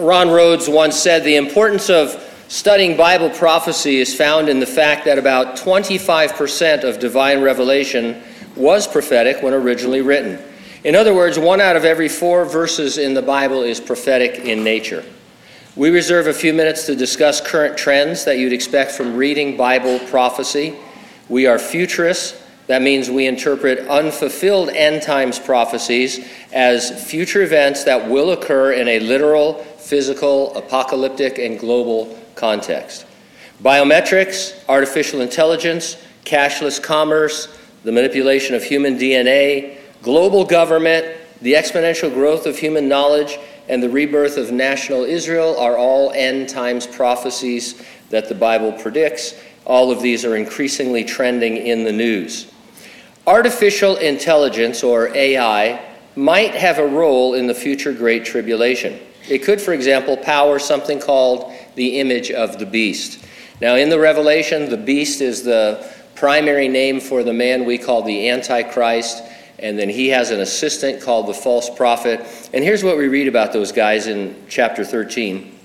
Ron Rhodes once said the importance of studying Bible prophecy is found in the fact that about 25% of divine revelation was prophetic when originally written. In other words, one out of every four verses in the Bible is prophetic in nature. We reserve a few minutes to discuss current trends that you'd expect from reading Bible prophecy. We are futurists. That means we interpret unfulfilled end times prophecies as future events that will occur in a literal, physical, apocalyptic, and global context. Biometrics, artificial intelligence, cashless commerce, the manipulation of human DNA, global government, the exponential growth of human knowledge, and the rebirth of national Israel are all end times prophecies that the Bible predicts. All of these are increasingly trending in the news. Artificial intelligence, or AI, might have a role in the future Great Tribulation. It could, for example, power something called the image of the beast. Now, in the Revelation, the beast is the primary name for the man we call the Antichrist, and then he has an assistant called the false prophet. And here's what we read about those guys in chapter 13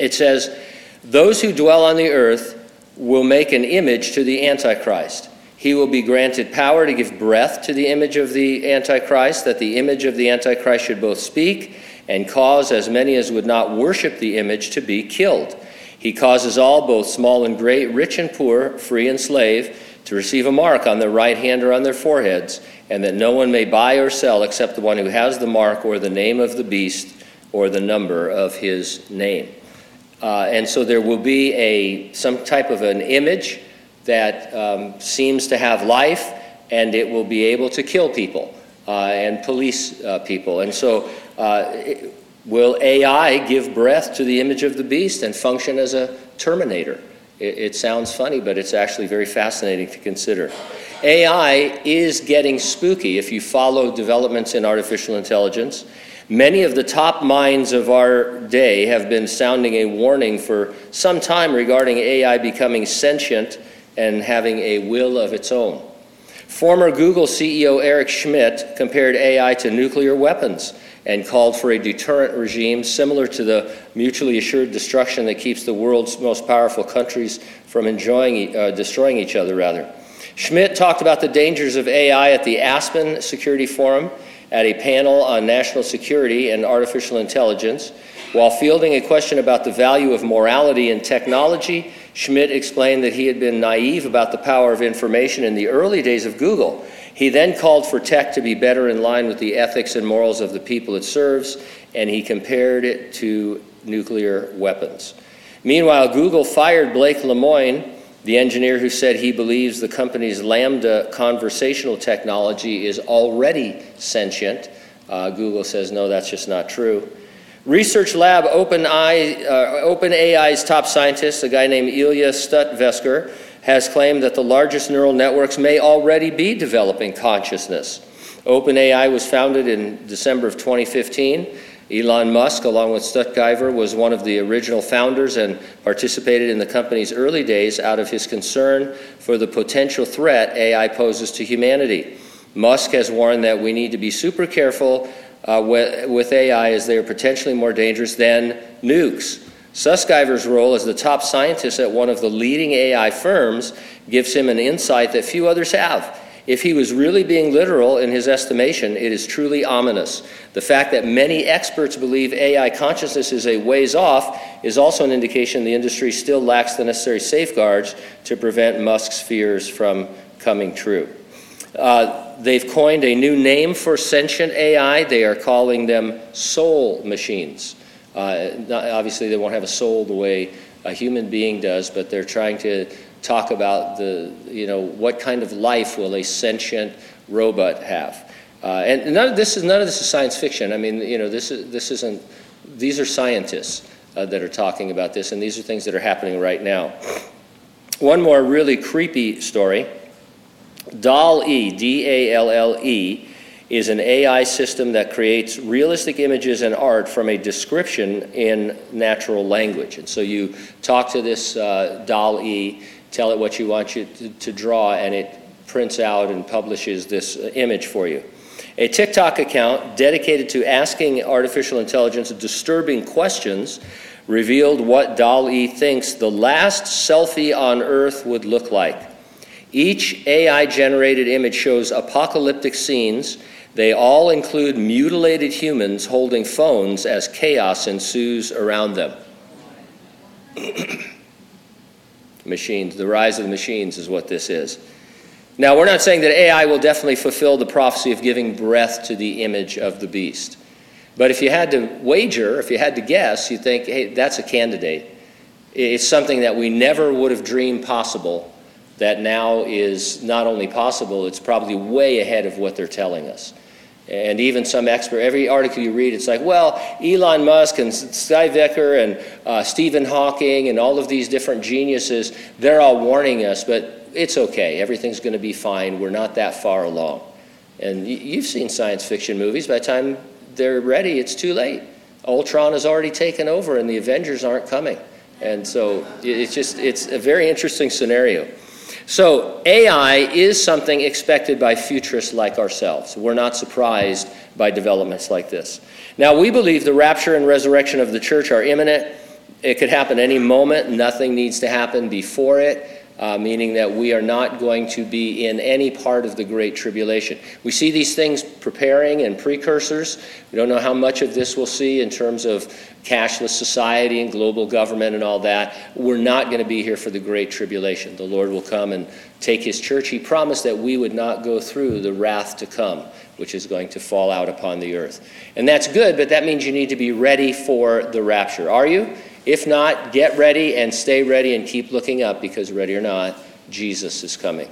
it says, Those who dwell on the earth will make an image to the Antichrist. He will be granted power to give breath to the image of the Antichrist, that the image of the Antichrist should both speak and cause as many as would not worship the image to be killed. He causes all, both small and great, rich and poor, free and slave, to receive a mark on their right hand or on their foreheads, and that no one may buy or sell except the one who has the mark or the name of the beast or the number of his name. Uh, and so there will be a some type of an image that um, seems to have life, and it will be able to kill people and police uh, people. And so uh, will AI give breath to the image of the beast and function as a terminator? It, it sounds funny, but it's actually very fascinating to consider. AI is getting spooky if you follow developments in artificial intelligence. Many of the top minds of our day have been sounding a warning for some time regarding AI becoming sentient and having a will of its own. Former Google CEO Eric Schmidt compared AI to nuclear weapons and called for a deterrent regime similar to the mutually assured destruction that keeps the world's most powerful countries from enjoying, uh, destroying each other, rather. Schmidt talked about the dangers of AI at the Aspen Security Forum at a panel on national security and artificial intelligence. While fielding a question about the value of morality in technology, Schmidt explained that he had been naive about the power of information in the early days of Google he then called for tech to be better in line with the ethics and morals of the people it serves, and he compared it to nuclear weapons. Meanwhile, Google fired Blake Lemoine, the engineer who said he believes the company's LaMDA conversational technology is already sentient. Uh, Google says, no, that's just not true. Research Lab uh, OpenAI's top scientist, a guy named Ilya Sutskever, has claimed that the largest neural networks may already be developing consciousness. OpenAI was founded in December of 2015. Elon Musk, along with Sutskever, was one of the original founders and participated in the company's early days out of his concern for the potential threat AI poses to humanity. Musk has warned that we need to be super careful uh, with, with AI as they are potentially more dangerous than nukes. Sutskever's role as the top scientist at one of the leading AI firms gives him an insight that few others have. If he was really being literal in his estimation, it is truly ominous. The fact that many experts believe AI consciousness is a ways off is also an indication the industry still lacks the necessary safeguards to prevent Musk's fears from coming true. Uh, they've coined a new name for sentient AI. They are calling them soul machines. Uh, obviously, they won't have a soul the way a human being does, but they're trying to talk about the, you know, what kind of life will a sentient robot have. Uh, and none of this is none of this is science fiction. I mean, you know, this is this isn't. These are scientists uh, that are talking about this, and these are things that are happening right now. One more really creepy story. DALL-E, D-A-L-L-E, is an AI system that creates realistic images and art from a description in natural language. And so you talk to this uh, DALL-E, tell it what you want you to, to, draw, and it prints out and publishes this image for you. A TikTok account dedicated to asking artificial intelligence disturbing questions revealed what DALL-E thinks the last selfie on Earth would look like. Each AI generated image shows apocalyptic scenes. They all include mutilated humans holding phones as chaos ensues around them. machines, the rise of the machines is what this is. Now, we're not saying that AI will definitely fulfill the prophecy of giving breath to the image of the beast. But if you had to wager, if you had to guess, you think, hey, that's a candidate. It's something that we never would have dreamed possible that now is not only possible, it's probably way ahead of what they're telling us. And even some expert, every article you read, it's like, well, Elon Musk and Sutskever and uh, Stephen Hawking and all of these different geniuses, they're all warning us, but it's okay. Everything's going to be fine. We're not that far along. And you've seen science fiction movies. By the time they're ready, it's too late. Ultron has already taken over, and the Avengers aren't coming. And so it's just it's a very interesting scenario. So AI is something expected by futurists like ourselves. We're not surprised by developments like this. Now we believe the rapture and resurrection of the church are imminent. It could happen any moment. Nothing needs to happen before it uh, meaning that we are not going to be in any part of the Great Tribulation. We see these things preparing and precursors. We don't know how much of this we'll see in terms of cashless society and global government and all that. We're not going to be here for the Great Tribulation. The Lord will come and take His church. He promised that we would not go through the wrath to come, which is going to fall out upon the earth. And that's good, but that means you need to be ready for the rapture. Are you? If not, get ready and stay ready and keep looking up because, ready or not, Jesus is coming.